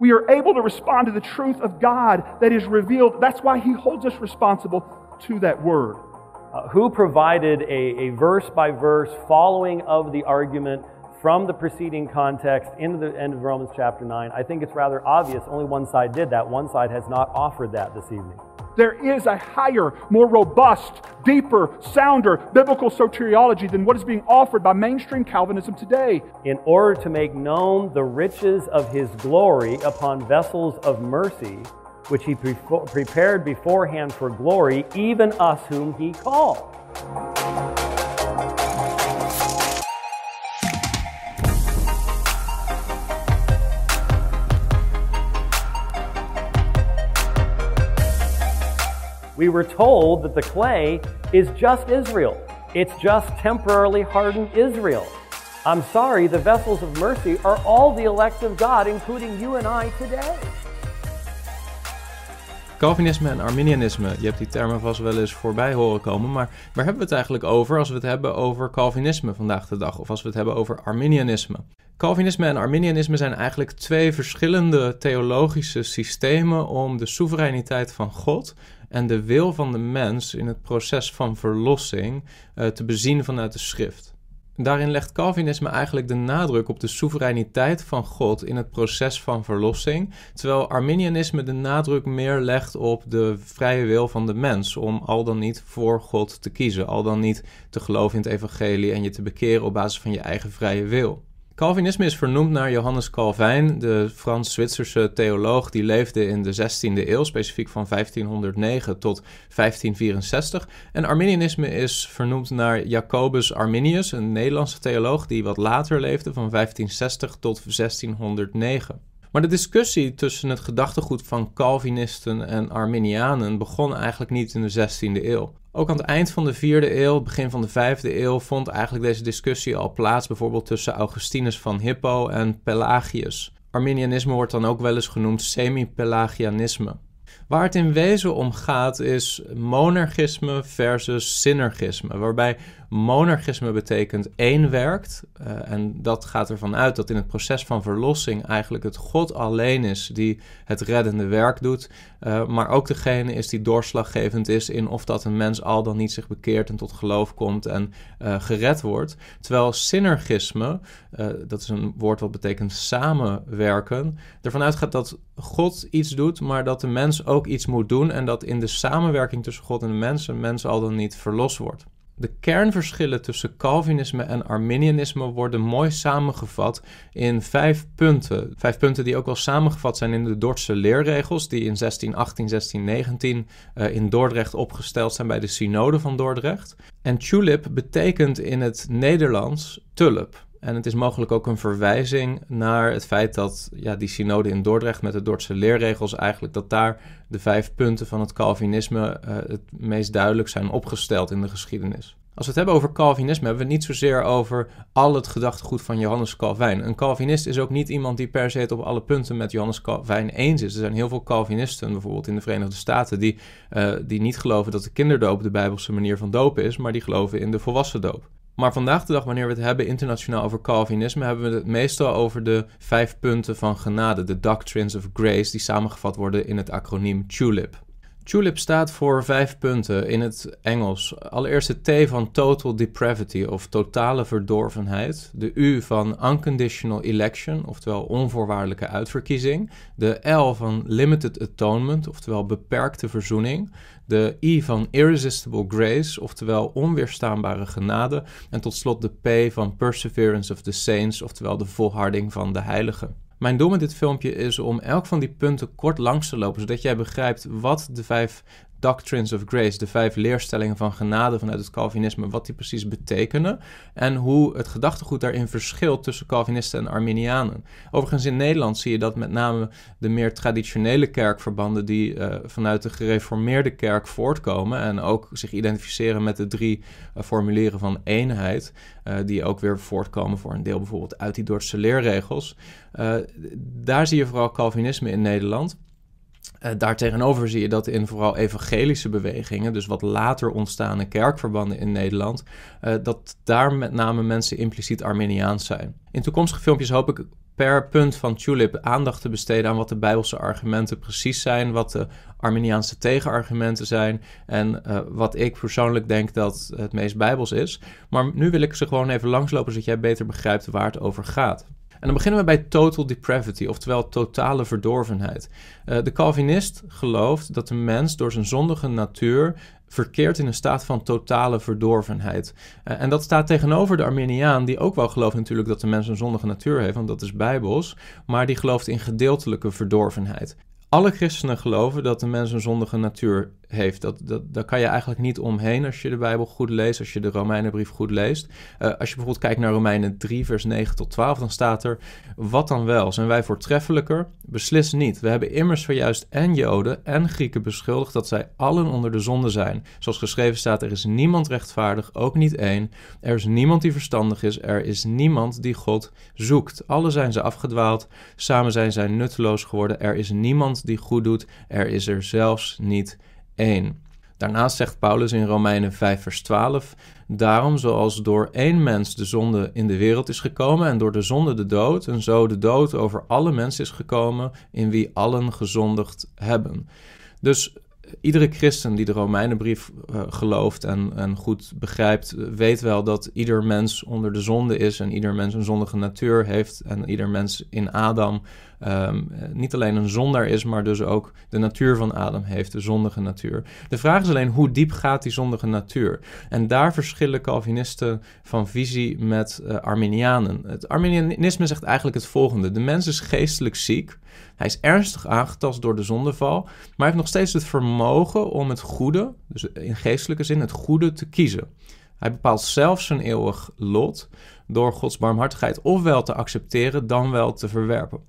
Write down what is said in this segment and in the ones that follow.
we are able to respond to the truth of God that is revealed. That's why He holds us responsible to that word. Uh, who provided a, a verse by verse following of the argument from the preceding context into the end of Romans chapter 9? I think it's rather obvious. Only one side did that. One side has not offered that this evening. There is a higher, more robust, deeper, sounder biblical soteriology than what is being offered by mainstream Calvinism today. In order to make known the riches of his glory upon vessels of mercy, which he pre- prepared beforehand for glory, even us whom he called. We were told that the clay is just Israel. It's just temporarily hardened Israel. I'm sorry, the vessels of mercy are all the elect of God, including you and I today. Calvinisme en Arminianisme, je hebt die termen vast wel eens voorbij horen komen, maar waar hebben we het eigenlijk over als we het hebben over Calvinisme vandaag de dag, of als we het hebben over Arminianisme? Calvinisme en Arminianisme zijn eigenlijk twee verschillende theologische systemen om de soevereiniteit van God en de wil van de mens in het proces van verlossing uh, te bezien vanuit de schrift. Daarin legt Calvinisme eigenlijk de nadruk op de soevereiniteit van God in het proces van verlossing, terwijl Arminianisme de nadruk meer legt op de vrije wil van de mens om al dan niet voor God te kiezen, al dan niet te geloven in het evangelie en je te bekeren op basis van je eigen vrije wil. Calvinisme is vernoemd naar Johannes Calvijn, de Frans-Zwitserse theoloog die leefde in de 16e eeuw, specifiek van 1509 tot 1564. En Arminianisme is vernoemd naar Jacobus Arminius, een Nederlandse theoloog die wat later leefde, van 1560 tot 1609. Maar de discussie tussen het gedachtegoed van Calvinisten en Arminianen begon eigenlijk niet in de 16e eeuw. Ook aan het eind van de vierde eeuw, begin van de vijfde eeuw, vond eigenlijk deze discussie al plaats, bijvoorbeeld tussen Augustinus van Hippo en Pelagius. Arminianisme wordt dan ook wel eens genoemd semi-Pelagianisme. Waar het in wezen om gaat is monergisme versus synergisme, waarbij Monarchisme betekent één werkt. Uh, en dat gaat ervan uit dat in het proces van verlossing eigenlijk het God alleen is die het reddende werk doet. Uh, maar ook degene is die doorslaggevend is in of dat een mens al dan niet zich bekeert en tot geloof komt en uh, gered wordt. Terwijl synergisme, dat is een woord wat betekent samenwerken, ervan uitgaat dat God iets doet, maar dat de mens ook iets moet doen. En dat in de samenwerking tussen God en de mens een mens al dan niet verlost wordt. De kernverschillen tussen Calvinisme en Arminianisme worden mooi samengevat in vijf punten. Vijf punten die ook wel samengevat zijn in de Dordtse leerregels, die in 1618, 1619 uh, in Dordrecht opgesteld zijn bij de Synode van Dordrecht. En tulip betekent in het Nederlands tulp. En het is mogelijk ook een verwijzing naar het feit dat ja, die synode in Dordrecht met de Dordtse leerregels eigenlijk dat daar de vijf punten van het Calvinisme uh, het meest duidelijk zijn opgesteld in de geschiedenis. Als we het hebben over Calvinisme, hebben we het niet zozeer over al het gedachtegoed van Johannes Calvijn. Een Calvinist is ook niet iemand die per se het op alle punten met Johannes Calvijn eens is. Er zijn heel veel Calvinisten, bijvoorbeeld in de Verenigde Staten, die, uh, die niet geloven dat de kinderdoop de Bijbelse manier van dopen is, maar die geloven in de volwassen doop. Maar vandaag de dag, wanneer we het hebben internationaal over Calvinisme, hebben we het meestal over de vijf punten van genade, de Doctrines of Grace, die samengevat worden in het acroniem TULIP. TULIP staat voor vijf punten in het Engels. Allereerst het T van total depravity of totale verdorvenheid. De U van unconditional election, oftewel onvoorwaardelijke uitverkiezing. De L van limited atonement, oftewel beperkte verzoening. De I van irresistible grace, oftewel onweerstaanbare genade. En tot slot de P van perseverance of the saints, oftewel de volharding van de heiligen. Mijn doel met dit filmpje is om elk van die punten kort langs te lopen, zodat jij begrijpt wat de vijf doctrines of grace, de vijf leerstellingen van genade vanuit het Calvinisme, wat die precies betekenen en hoe het gedachtegoed daarin verschilt tussen Calvinisten en Arminianen. Overigens in Nederland zie je dat met name de meer traditionele kerkverbanden die uh, vanuit de gereformeerde kerk voortkomen en ook zich identificeren met de drie uh, formulieren van eenheid, uh, die ook weer voortkomen voor een deel bijvoorbeeld uit die Dordtse leerregels. daar zie je vooral Calvinisme in Nederland. Uh, daartegenover zie je dat in vooral evangelische bewegingen, dus wat later ontstaande kerkverbanden in Nederland, uh, dat daar met name mensen impliciet Arminiaans zijn. In toekomstige filmpjes hoop ik per punt van Tulip aandacht te besteden aan wat de Bijbelse argumenten precies zijn, wat de Arminiaanse tegenargumenten zijn en uh, wat ik persoonlijk denk dat het meest Bijbels is. Maar nu wil ik ze gewoon even langslopen zodat jij beter begrijpt waar het over gaat. En dan beginnen we bij total depravity, oftewel totale verdorvenheid. Uh, de Calvinist gelooft dat de mens door zijn zondige natuur verkeert in een staat van totale verdorvenheid. Uh, en dat staat tegenover de Arminiaan, die ook wel gelooft natuurlijk dat de mens een zondige natuur heeft, want dat is bijbels, maar die gelooft in gedeeltelijke verdorvenheid. Alle christenen geloven dat de mens een zondige natuur heeft. Dat, dat, daar kan je eigenlijk niet omheen als je de Bijbel goed leest, als je de Romeinenbrief goed leest. Uh, als je bijvoorbeeld kijkt naar Romeinen 3, vers 9 tot 12, dan staat er: Wat dan wel? Zijn wij voortreffelijker? Beslist niet. We hebben immers zojuist en Joden en Grieken beschuldigd dat zij allen onder de zonde zijn. Zoals geschreven staat: Er is niemand rechtvaardig, ook niet één. Er is niemand die verstandig is. Er is niemand die God zoekt. Alle zijn ze afgedwaald. Samen zijn zij nutteloos geworden. Er is niemand die goed doet. Er is er zelfs niet 1. Daarnaast zegt Paulus in Romeinen 5, vers 12: Daarom, zoals door één mens de zonde in de wereld is gekomen en door de zonde de dood, en zo de dood over alle mensen is gekomen, in wie allen gezondigd hebben. Dus iedere christen die de Romeinenbrief uh, gelooft en, en goed begrijpt, weet wel dat ieder mens onder de zonde is en ieder mens een zondige natuur heeft en ieder mens in Adam um, niet alleen een zondaar is, maar dus ook de natuur van Adam heeft, de zondige natuur. De vraag is alleen hoe diep gaat die zondige natuur? En daar verschillen Calvinisten van visie met uh, Arminianen. Het Arminianisme zegt eigenlijk het volgende: de mens is geestelijk ziek. Hij is ernstig aangetast door de zondeval, maar hij heeft nog steeds het vermogen om het goede, dus in geestelijke zin het goede te kiezen. Hij bepaalt zelf zijn eeuwig lot door Gods barmhartigheid ofwel te accepteren, dan wel te verwerpen.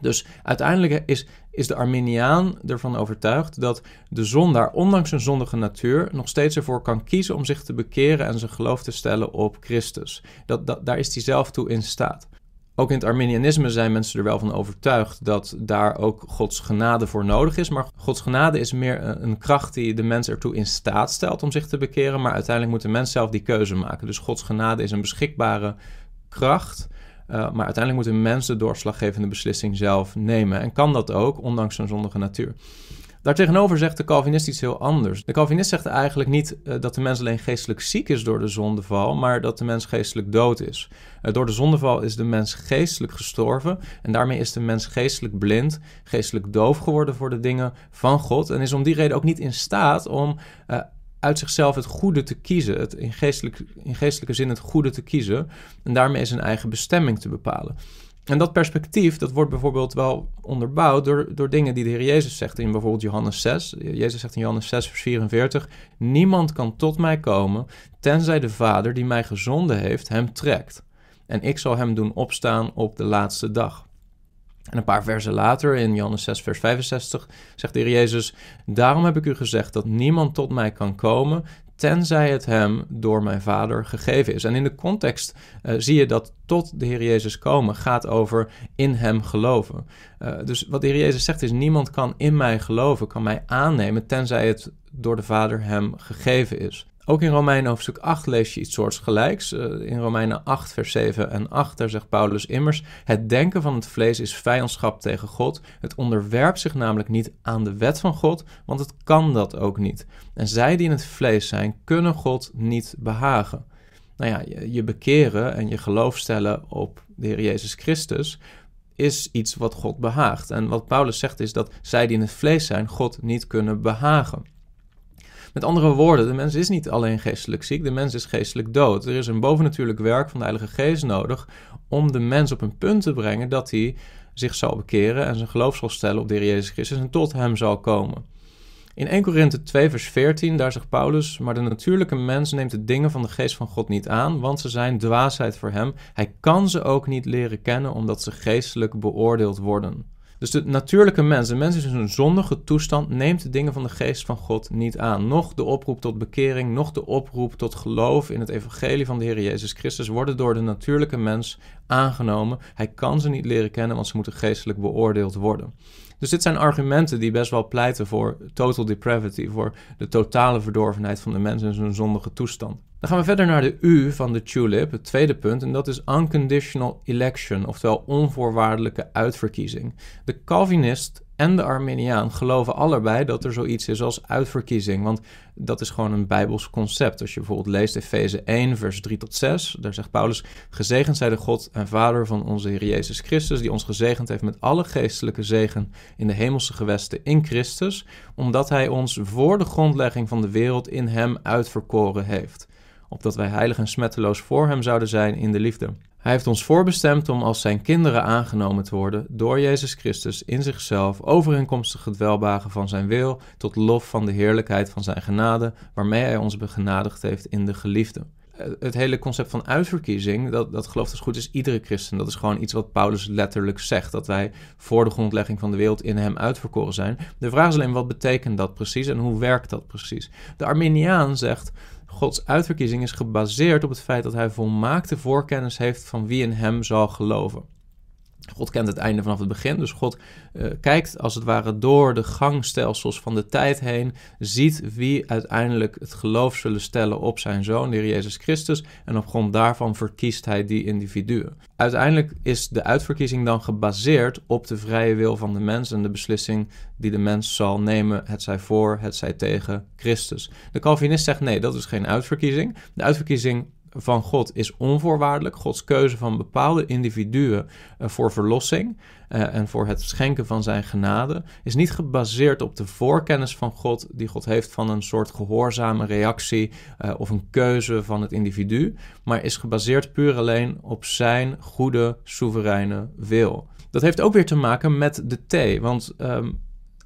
Dus uiteindelijk is, is de Arminiaan ervan overtuigd dat de zondaar, ondanks zijn zondige natuur, nog steeds ervoor kan kiezen om zich te bekeren en zijn geloof te stellen op Christus. Dat, dat, daar is hij zelf toe in staat. Ook in het Arminianisme zijn mensen er wel van overtuigd dat daar ook Gods genade voor nodig is. Maar Gods genade is meer een kracht die de mens ertoe in staat stelt om zich te bekeren. Maar uiteindelijk moet de mens zelf die keuze maken. Dus Gods genade is een beschikbare kracht. Uh, maar uiteindelijk moet een mens de doorslaggevende beslissing zelf nemen. En kan dat ook, ondanks zijn zondige natuur. Daartegenover zegt de Calvinist iets heel anders. De Calvinist zegt eigenlijk niet uh, dat de mens alleen geestelijk ziek is door de zondeval, maar dat de mens geestelijk dood is. Uh, door de zondeval is de mens geestelijk gestorven en daarmee is de mens geestelijk blind, geestelijk doof geworden voor de dingen van God en is om die reden ook niet in staat om uh, uit zichzelf het goede te kiezen, het in, geestelijk, in geestelijke zin het goede te kiezen en daarmee zijn eigen bestemming te bepalen. En dat perspectief, dat wordt bijvoorbeeld wel onderbouwd door, door dingen die de Heer Jezus zegt in bijvoorbeeld Johannes 6. Jezus zegt in Johannes 6, vers 44, Niemand kan tot mij komen, tenzij de Vader die mij gezonden heeft, hem trekt. En ik zal hem doen opstaan op de laatste dag. En een paar versen later, in Johannes 6, vers 65, zegt de Heer Jezus: Daarom heb ik u gezegd dat niemand tot mij kan komen, tenzij het hem door mijn Vader gegeven is. En in de context uh, zie je dat tot de Heer Jezus komen gaat over in hem geloven. Uh, dus wat de Heer Jezus zegt is: niemand kan in mij geloven, kan mij aannemen, tenzij het door de Vader hem gegeven is. Ook in Romeinen hoofdstuk 8 lees je iets soortgelijks. Uh, in Romeinen 8, vers 7 en 8, daar zegt Paulus immers: Het denken van het vlees is vijandschap tegen God. Het onderwerpt zich namelijk niet aan de wet van God, want het kan dat ook niet. En zij die in het vlees zijn, kunnen God niet behagen. Nou ja, je bekeren en je geloof stellen op de Heer Jezus Christus is iets wat God behaagt. En wat Paulus zegt is dat zij die in het vlees zijn, God niet kunnen behagen. Met andere woorden, de mens is niet alleen geestelijk ziek, de mens is geestelijk dood. Er is een bovennatuurlijk werk van de Heilige Geest nodig om de mens op een punt te brengen dat hij zich zal bekeren en zijn geloof zal stellen op de Heer Jezus Christus en tot hem zal komen. In 1 Korinthe 2 vers 14, daar zegt Paulus, maar de natuurlijke mens neemt de dingen van de geest van God niet aan, want ze zijn dwaasheid voor hem. Hij kan ze ook niet leren kennen, omdat ze geestelijk beoordeeld worden. Dus de natuurlijke mens, de mens is in een zondige toestand, neemt de dingen van de geest van God niet aan. Nog de oproep tot bekering, nog de oproep tot geloof in het evangelie van de Heer Jezus Christus worden door de natuurlijke mens aangenomen. Hij kan ze niet leren kennen, want ze moeten geestelijk beoordeeld worden. Dus dit zijn argumenten die best wel pleiten voor total depravity, voor de totale verdorvenheid van de mens in zijn zondige toestand. Dan gaan we verder naar de U van de tulip, het tweede punt, en dat is unconditional election, oftewel onvoorwaardelijke uitverkiezing. De Calvinist en de Arminiaan geloven allebei dat er zoiets is als uitverkiezing. Want dat is gewoon een Bijbels concept. Als je bijvoorbeeld leest Efeze 1, vers 3 tot 6, daar zegt Paulus: Gezegend zij de God en Vader van onze Heer Jezus Christus, die ons gezegend heeft met alle geestelijke zegen in de hemelse gewesten in Christus, omdat Hij ons voor de grondlegging van de wereld in Hem uitverkoren heeft. Opdat wij heilig en smetteloos voor Hem zouden zijn in de liefde. Hij heeft ons voorbestemd om als zijn kinderen aangenomen te worden door Jezus Christus in zichzelf, overeenkomstig het welbagen van zijn wil, tot lof van de heerlijkheid van zijn genade, waarmee hij ons begenadigd heeft in de geliefde. Het hele concept van uitverkiezing, dat, dat gelooft als goed is iedere christen. Dat is gewoon iets wat Paulus letterlijk zegt, dat wij voor de grondlegging van de wereld in hem uitverkoren zijn. De vraag is alleen, wat betekent dat precies en hoe werkt dat precies? De Arminiaan zegt, Gods uitverkiezing is gebaseerd op het feit dat hij volmaakte voorkennis heeft van wie in hem zal geloven. God kent het einde vanaf het begin, dus God uh, kijkt als het ware door de gangstelsels van de tijd heen, ziet wie uiteindelijk het geloof zullen stellen op zijn zoon, de Heer Jezus Christus, en op grond daarvan verkiest hij die individuen. Uiteindelijk is de uitverkiezing dan gebaseerd op de vrije wil van de mens en de beslissing die de mens zal nemen, het zij voor, het zij tegen Christus. De Calvinist zegt nee, dat is geen uitverkiezing. De uitverkiezing van God is onvoorwaardelijk. Gods keuze van bepaalde individuen uh, voor verlossing uh, en voor het schenken van zijn genade is niet gebaseerd op de voorkennis van God die God heeft van een soort gehoorzame reactie uh, of een keuze van het individu, maar is gebaseerd puur alleen op zijn goede, soevereine wil. Dat heeft ook weer te maken met de T, want um,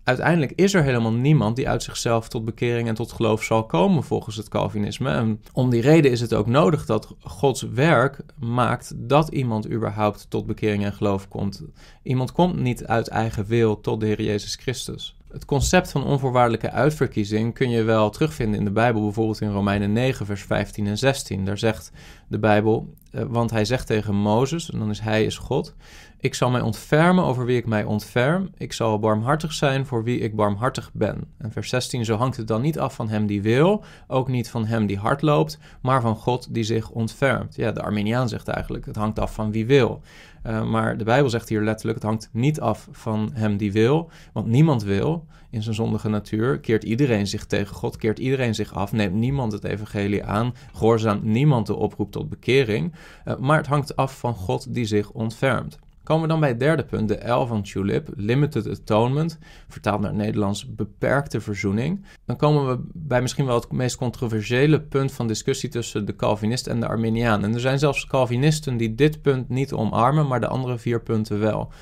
uiteindelijk is er helemaal niemand die uit zichzelf tot bekering en tot geloof zal komen volgens het Calvinisme. En om die reden is het ook nodig dat Gods werk maakt dat iemand überhaupt tot bekering en geloof komt. Iemand komt niet uit eigen wil tot de Heer Jezus Christus. Het concept van onvoorwaardelijke uitverkiezing kun je wel terugvinden in de Bijbel, bijvoorbeeld in Romeinen 9, vers 15 en 16. Daar zegt de Bijbel, eh, want hij zegt tegen Mozes, en dan is hij is God, ik zal mij ontfermen over wie ik mij ontferm. Ik zal barmhartig zijn voor wie ik barmhartig ben. En vers 16, zo hangt het dan niet af van hem die wil, ook niet van hem die hard loopt, maar van God die zich ontfermt. Ja, de Arminiaan zegt eigenlijk, het hangt af van wie wil. Uh, maar de Bijbel zegt hier letterlijk, het hangt niet af van hem die wil, want niemand wil. In zijn zondige natuur keert iedereen zich tegen God, keert iedereen zich af, neemt niemand het evangelie aan, gehoorzaamt niemand de oproep tot bekering. Uh, maar het hangt af van God die zich ontfermt. Komen we dan bij het derde punt, de L van Tulip, Limited Atonement, vertaald naar het Nederlands beperkte verzoening. Dan komen we bij misschien wel het meest controversiële punt van discussie tussen de Calvinist en de Arminiaan. En er zijn zelfs Calvinisten die dit punt niet omarmen, maar de andere vier punten wel.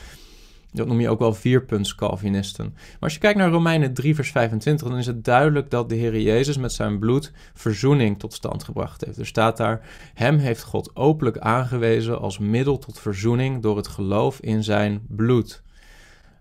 Dat noem je ook wel vierpunts Calvinisten. Maar als je kijkt naar Romeinen 3, vers 25, dan is het duidelijk dat de Heer Jezus met zijn bloed verzoening tot stand gebracht heeft. Er staat daar: Hem heeft God openlijk aangewezen als middel tot verzoening door het geloof in zijn bloed.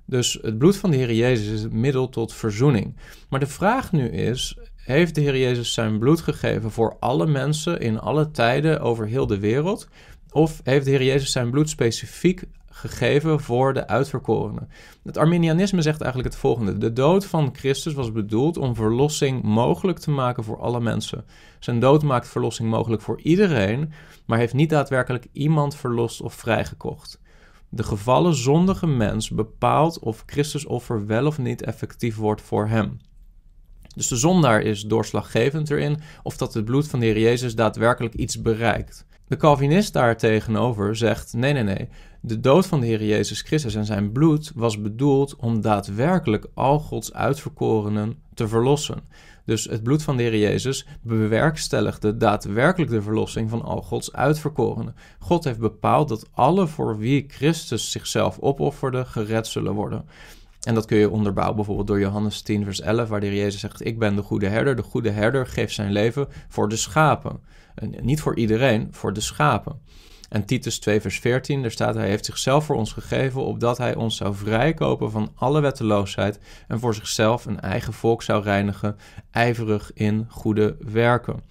Dus het bloed van de Heer Jezus is het middel tot verzoening. Maar de vraag nu is: heeft de Heer Jezus zijn bloed gegeven voor alle mensen in alle tijden over heel de wereld? Of heeft de Heer Jezus zijn bloed specifiek gegeven voor de uitverkorenen. Het Arminianisme zegt eigenlijk het volgende: De dood van Christus was bedoeld om verlossing mogelijk te maken voor alle mensen. Zijn dood maakt verlossing mogelijk voor iedereen, maar heeft niet daadwerkelijk iemand verlost of vrijgekocht. De gevallen zondige mens bepaalt of Christus offer wel of niet effectief wordt voor hem. Dus de zondaar is doorslaggevend erin of dat het bloed van de Heer Jezus daadwerkelijk iets bereikt. De Calvinist daartegenover zegt: nee, nee, nee. De dood van de Heer Jezus Christus en zijn bloed was bedoeld om daadwerkelijk al Gods uitverkorenen te verlossen. Dus het bloed van de Heer Jezus bewerkstelligde daadwerkelijk de verlossing van al Gods uitverkorenen. God heeft bepaald dat alle voor wie Christus zichzelf opofferde, gered zullen worden. En dat kun je onderbouwen bijvoorbeeld door Johannes 10, vers 11, waar de Heer Jezus zegt: Ik ben de goede herder. De goede herder geeft zijn leven voor de schapen. En niet voor iedereen, voor de schapen. En Titus 2, vers 14, daar staat: Hij heeft zichzelf voor ons gegeven, opdat hij ons zou vrijkopen van alle wetteloosheid en voor zichzelf een eigen volk zou reinigen, ijverig in goede werken.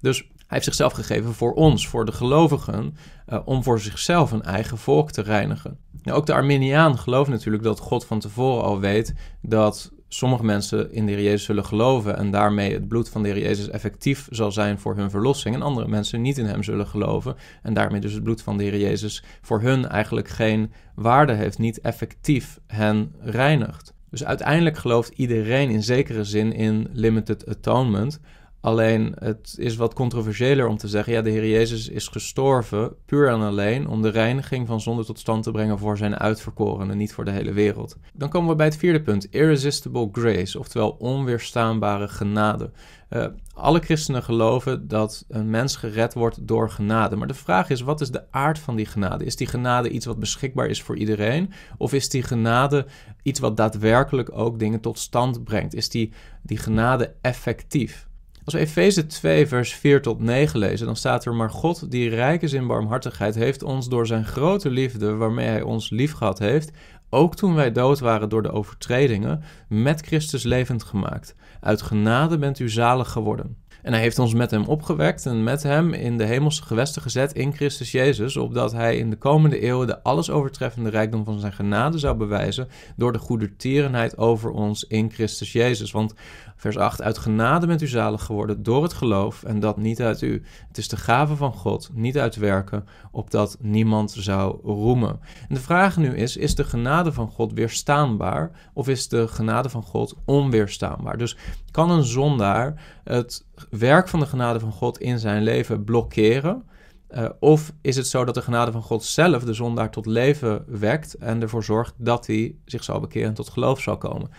Dus hij heeft zichzelf gegeven voor ons, voor de gelovigen, uh, om voor zichzelf een eigen volk te reinigen. Nou, ook de Arminiaan gelooft natuurlijk dat God van tevoren al weet dat sommige mensen in de Heer Jezus zullen geloven en daarmee het bloed van de Heer Jezus effectief zal zijn voor hun verlossing. En andere mensen niet in Hem zullen geloven en daarmee dus het bloed van de Heer Jezus voor hun eigenlijk geen waarde heeft, niet effectief hen reinigt. Dus uiteindelijk gelooft iedereen in zekere zin in limited atonement. Alleen het is wat controversiëler om te zeggen: ja, de Heer Jezus is gestorven puur en alleen om de reiniging van zonde tot stand te brengen voor zijn uitverkorenen, niet voor de hele wereld. Dan komen we bij het vierde punt: irresistible grace, oftewel onweerstaanbare genade. Uh, alle christenen geloven dat een mens gered wordt door genade. Maar de vraag is: wat is de aard van die genade? Is die genade iets wat beschikbaar is voor iedereen? Of is die genade iets wat daadwerkelijk ook dingen tot stand brengt? Is die, die genade effectief? Als we Efeze 2, vers 4 tot 9 lezen, dan staat er: Maar God, die rijk is in barmhartigheid, heeft ons door zijn grote liefde, waarmee hij ons liefgehad heeft, ook toen wij dood waren door de overtredingen, met Christus levend gemaakt. Uit genade bent u zalig geworden. En hij heeft ons met hem opgewekt en met hem in de hemelse gewesten gezet in Christus Jezus, opdat hij in de komende eeuwen de alles overtreffende rijkdom van zijn genade zou bewijzen door de goede tierenheid over ons in Christus Jezus. Want vers 8, uit genade bent u zalig geworden door het geloof en dat niet uit u. Het is de gave van God, niet uit werken, opdat niemand zou roemen. En de vraag nu is, is de genade van God weerstaanbaar of is de genade van God onweerstaanbaar? Dus kan een zondaar het werk van de genade van God in zijn leven blokkeren? Uh, of is het zo dat de genade van God zelf de zondaar tot leven wekt en ervoor zorgt dat hij zich zal bekeren en tot geloof zal komen?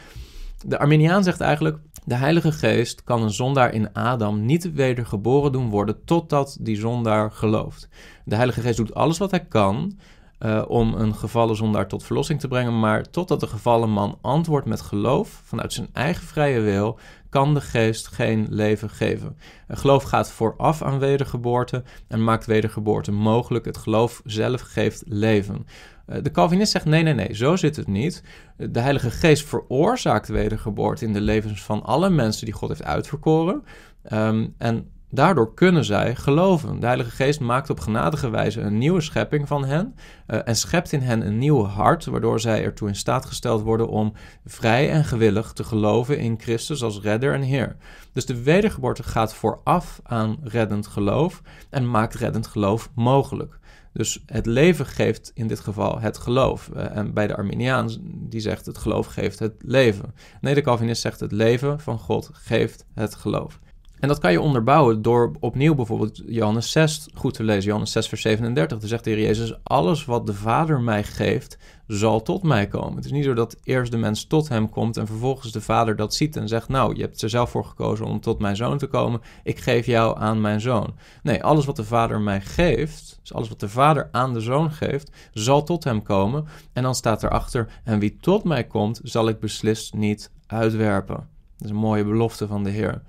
De Arminiaan zegt eigenlijk: de Heilige Geest kan een zondaar in Adam niet wedergeboren doen worden totdat die zondaar gelooft. De Heilige Geest doet alles wat hij kan uh, om een gevallen zondaar tot verlossing te brengen, maar totdat de gevallen man antwoordt met geloof vanuit zijn eigen vrije wil, kan de geest geen leven geven. Een geloof gaat vooraf aan wedergeboorte en maakt wedergeboorte mogelijk. Het geloof zelf geeft leven. Eh, de Calvinist zegt nee, nee, nee, zo zit het niet. De Heilige Geest veroorzaakt wedergeboorte in de levens van alle mensen die God heeft uitverkoren. Um, en Daardoor kunnen zij geloven. De Heilige Geest maakt op genadige wijze een nieuwe schepping van hen uh, en schept in hen een nieuw hart, waardoor zij ertoe in staat gesteld worden om vrij en gewillig te geloven in Christus als redder en Heer. Dus de wedergeboorte gaat vooraf aan reddend geloof en maakt reddend geloof mogelijk. Dus het leven geeft in dit geval het geloof. Uh, en bij de Arminiaan, die zegt het geloof geeft het leven. Nee, de Calvinist zegt het leven van God geeft het geloof. En dat kan je onderbouwen door opnieuw bijvoorbeeld Johannes 6 goed te lezen. Johannes 6, vers 37. Daar zegt de Heer Jezus: Alles wat de Vader mij geeft, zal tot mij komen. Het is niet zo dat eerst de mens tot hem komt en vervolgens de Vader dat ziet en zegt: Nou, je hebt er zelf voor gekozen om tot mijn zoon te komen. Ik geef jou aan mijn zoon. Nee, alles wat de Vader mij geeft, dus alles wat de Vader aan de zoon geeft, zal tot hem komen. En dan staat erachter: En wie tot mij komt, zal ik beslist niet uitwerpen. Dat is een mooie belofte van de Heer.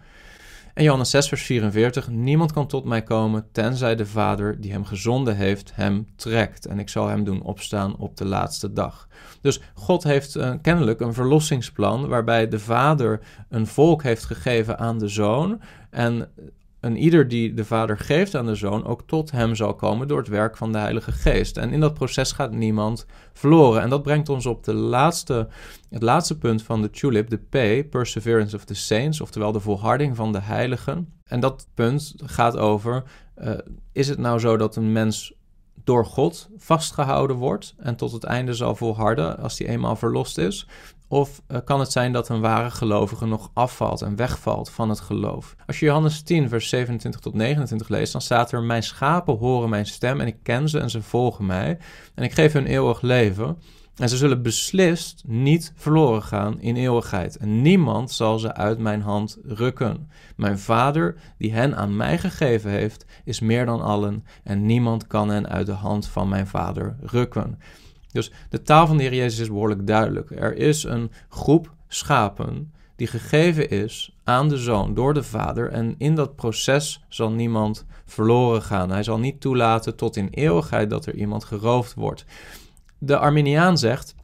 En Johannes 6, vers 44: Niemand kan tot mij komen tenzij de Vader die hem gezonden heeft hem trekt. En ik zal hem doen opstaan op de laatste dag. Dus God heeft uh, kennelijk een verlossingsplan waarbij de Vader een volk heeft gegeven aan de zoon. En en ieder die de Vader geeft aan de Zoon ook tot hem zal komen door het werk van de Heilige Geest. En in dat proces gaat niemand verloren. En dat brengt ons op de laatste, het laatste punt van de tulip, de P, Perseverance of the Saints, oftewel de volharding van de heiligen. En dat punt gaat over, uh, is het nou zo dat een mens door God vastgehouden wordt en tot het einde zal volharden als hij eenmaal verlost is? Of uh, kan het zijn dat een ware gelovige nog afvalt en wegvalt van het geloof? Als je Johannes 10, vers 27 tot 29 leest, dan staat er: Mijn schapen horen mijn stem en ik ken ze en ze volgen mij. En ik geef hun eeuwig leven. En ze zullen beslist niet verloren gaan in eeuwigheid. En niemand zal ze uit mijn hand rukken. Mijn Vader, die hen aan mij gegeven heeft, is meer dan allen. En niemand kan hen uit de hand van mijn Vader rukken. Dus de taal van de Heer Jezus is behoorlijk duidelijk. Er is een groep schapen die gegeven is aan de zoon door de vader. En in dat proces zal niemand verloren gaan. Hij zal niet toelaten tot in eeuwigheid dat er iemand geroofd wordt. De Arminiaan zegt: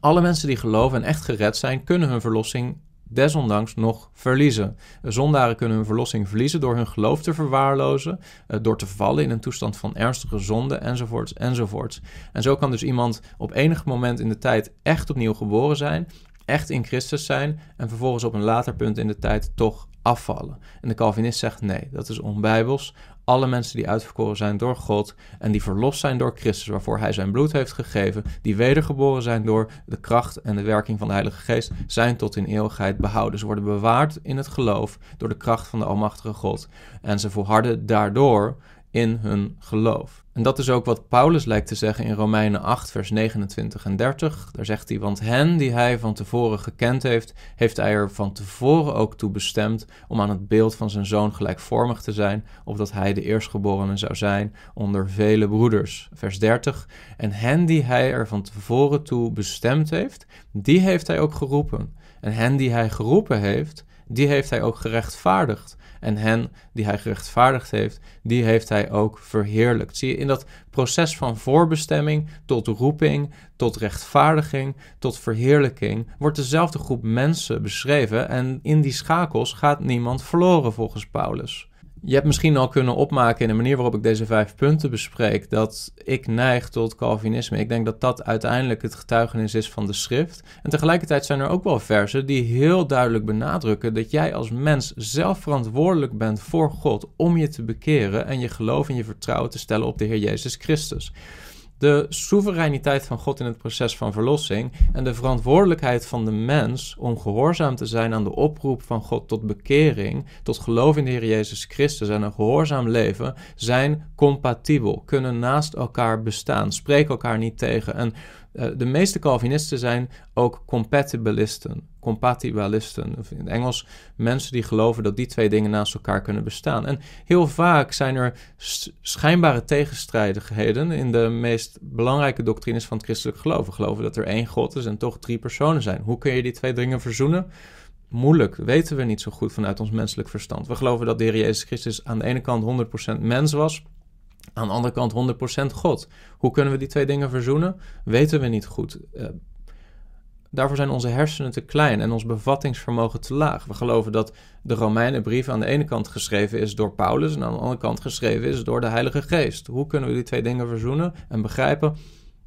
alle mensen die geloven en echt gered zijn, kunnen hun verlossing desondanks nog verliezen. Zondaren kunnen hun verlossing verliezen door hun geloof te verwaarlozen, eh, door te vallen in een toestand van ernstige zonde, enzovoorts, enzovoorts. En zo kan dus iemand op enig moment in de tijd echt opnieuw geboren zijn, echt in Christus zijn en vervolgens op een later punt in de tijd toch afvallen. En de Calvinist zegt nee, dat is onbijbels. Alle mensen die uitverkoren zijn door God en die verlost zijn door Christus, waarvoor hij zijn bloed heeft gegeven, die wedergeboren zijn door de kracht en de werking van de Heilige Geest, zijn tot in eeuwigheid behouden. Ze worden bewaard in het geloof door de kracht van de Almachtige God. En ze volharden daardoor in hun geloof. En dat is ook wat Paulus lijkt te zeggen in Romeinen 8, vers 29 en 30. Daar zegt hij: Want hen die hij van tevoren gekend heeft, heeft hij er van tevoren ook toe bestemd om aan het beeld van zijn zoon gelijkvormig te zijn, opdat hij de eerstgeborene zou zijn onder vele broeders. Vers 30. En hen die hij er van tevoren toe bestemd heeft, die heeft hij ook geroepen. En hen die hij geroepen heeft, die heeft hij ook gerechtvaardigd. En hen die hij gerechtvaardigd heeft, die heeft hij ook verheerlijkt. Zie je, in dat proces van voorbestemming tot roeping, tot rechtvaardiging, tot verheerlijking, wordt dezelfde groep mensen beschreven. En in die schakels gaat niemand verloren volgens Paulus. Je hebt misschien al kunnen opmaken in de manier waarop ik deze vijf punten bespreek, dat ik neig tot Calvinisme. Ik denk dat dat uiteindelijk het getuigenis is van de schrift. En tegelijkertijd zijn er ook wel versen die heel duidelijk benadrukken dat jij als mens zelf verantwoordelijk bent voor God om je te bekeren en je geloof en je vertrouwen te stellen op de Heer Jezus Christus de soevereiniteit van God in het proces van verlossing en de verantwoordelijkheid van de mens om gehoorzaam te zijn aan de oproep van God tot bekering, tot geloof in de Heer Jezus Christus en een gehoorzaam leven, zijn compatibel, kunnen naast elkaar bestaan, spreken elkaar niet tegen. En uh, de meeste Calvinisten zijn ook compatibilisten compatibilisten, of in het Engels mensen die geloven dat die twee dingen naast elkaar kunnen bestaan. En heel vaak zijn er schijnbare tegenstrijdigheden in de meest belangrijke doctrines van het christelijk geloof. We geloven dat er één God is en toch drie personen zijn. Hoe kun je die twee dingen verzoenen? Moeilijk, weten we niet zo goed vanuit ons menselijk verstand. We geloven dat de Heer Jezus Christus aan de ene kant 100% mens was, aan de andere kant 100% God. Hoe kunnen we die twee dingen verzoenen? Weten we niet goed. Uh, Daarvoor zijn onze hersenen te klein en ons bevattingsvermogen te laag. We geloven dat de Romeinenbrief aan de ene kant geschreven is door Paulus en aan de andere kant geschreven is door de Heilige Geest. Hoe kunnen we die twee dingen verzoenen en begrijpen?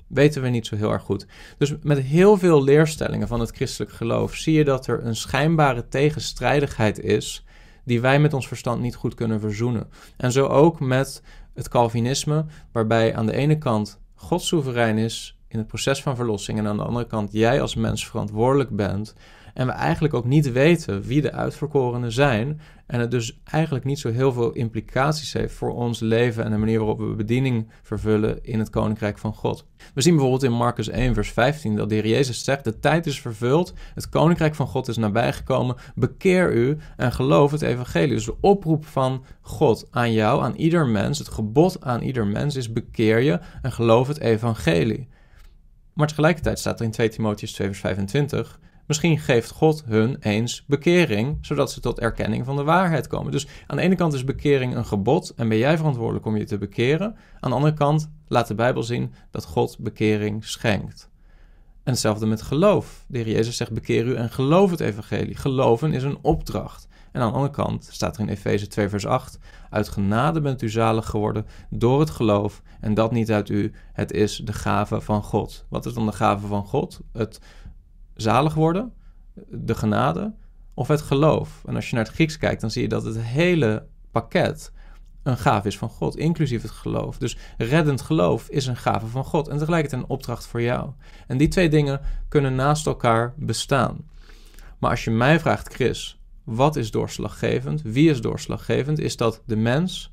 Weten we niet zo heel erg goed. Dus met heel veel leerstellingen van het christelijk geloof zie je dat er een schijnbare tegenstrijdigheid is die wij met ons verstand niet goed kunnen verzoenen. En zo ook met het Calvinisme, waarbij aan de ene kant God soeverein is in het proces van verlossing en aan de andere kant jij als mens verantwoordelijk bent en we eigenlijk ook niet weten wie de uitverkorenen zijn en het dus eigenlijk niet zo heel veel implicaties heeft voor ons leven en de manier waarop we bediening vervullen in het koninkrijk van God. We zien bijvoorbeeld in Marcus 1 vers 15 dat de Heer Jezus zegt: "De tijd is vervuld, het koninkrijk van God is nabijgekomen. Bekeer u en geloof het evangelie." Dus de oproep van God aan jou, aan ieder mens, het gebod aan ieder mens is: bekeer je en geloof het evangelie. Maar tegelijkertijd staat er in 2 Timotheus 2 vers 25... Misschien geeft God hun eens bekering, zodat ze tot erkenning van de waarheid komen. Dus aan de ene kant is bekering een gebod en ben jij verantwoordelijk om je te bekeren. Aan de andere kant laat de Bijbel zien dat God bekering schenkt. En hetzelfde met geloof. De Heer Jezus zegt: bekeer u en geloof het evangelie. Geloven is een opdracht. En aan de andere kant staat er in Efeze 2 vers 8: uit genade bent u zalig geworden door het geloof en dat niet uit u, het is de gave van God. Wat is dan de gave van God? Het zalig worden, de genade of het geloof. En als je naar het Grieks kijkt, dan zie je dat het hele pakket een gave is van God, inclusief het geloof. Dus reddend geloof is een gave van God en tegelijkertijd een opdracht voor jou. En die twee dingen kunnen naast elkaar bestaan. Maar als je mij vraagt, Chris, wat is doorslaggevend? Wie is doorslaggevend? Is dat de mens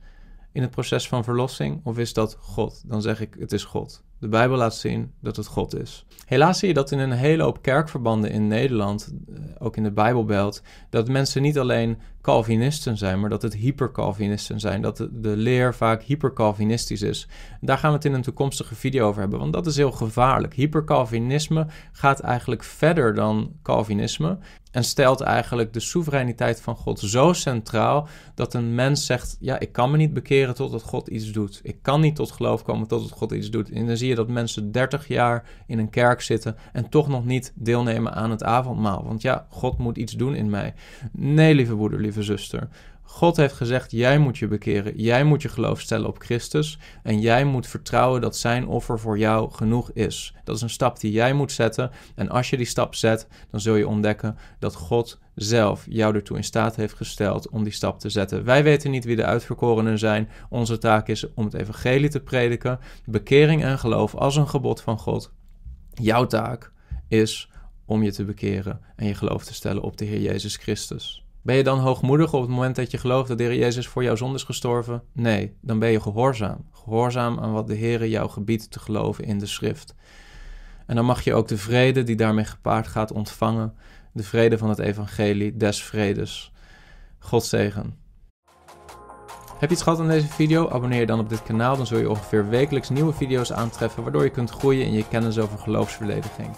in het proces van verlossing of is dat God? Dan zeg ik, het is God. De Bijbel laat zien dat het God is. Helaas zie je dat in een hele hoop kerkverbanden in Nederland, eh, ook in de Bijbelbelt, dat mensen niet alleen Calvinisten zijn, maar dat het hypercalvinisten zijn. Dat de, leer vaak hypercalvinistisch is. Daar gaan we het in een toekomstige video over hebben, want dat is heel gevaarlijk. Hypercalvinisme gaat eigenlijk verder dan Calvinisme en stelt eigenlijk de soevereiniteit van God zo centraal dat een mens zegt: Ja, ik kan me niet bekeren totdat God iets doet. Ik kan niet tot geloof komen totdat God iets doet. En dan zie je dat mensen 30 jaar in een kerk zitten en toch nog niet deelnemen aan het avondmaal. Want ja, God moet iets doen in mij. Nee, lieve broeder, lieve zuster. God heeft gezegd: jij moet je bekeren, jij moet je geloof stellen op Christus en jij moet vertrouwen dat zijn offer voor jou genoeg is. Dat is een stap die jij moet zetten en als je die stap zet, dan zul je ontdekken dat God zelf jou ertoe in staat heeft gesteld om die stap te zetten. Wij weten niet wie de uitverkorenen zijn. Onze taak is om het evangelie te prediken, bekering en geloof als een gebod van God. Jouw taak is om je te bekeren en je geloof te stellen op de Heer Jezus Christus. Ben je dan hoogmoedig op het moment dat je gelooft dat de Heer Jezus voor jouw zonde is gestorven? Nee, dan ben je gehoorzaam. Gehoorzaam aan wat de Heer jou gebiedt te geloven in de schrift. En dan mag je ook de vrede die daarmee gepaard gaat ontvangen. De vrede van het evangelie des vredes. God zegen. Heb je iets gehad aan deze video? Abonneer je dan op dit kanaal, dan zul je ongeveer wekelijks nieuwe video's aantreffen, waardoor je kunt groeien in je kennis over geloofsverdediging.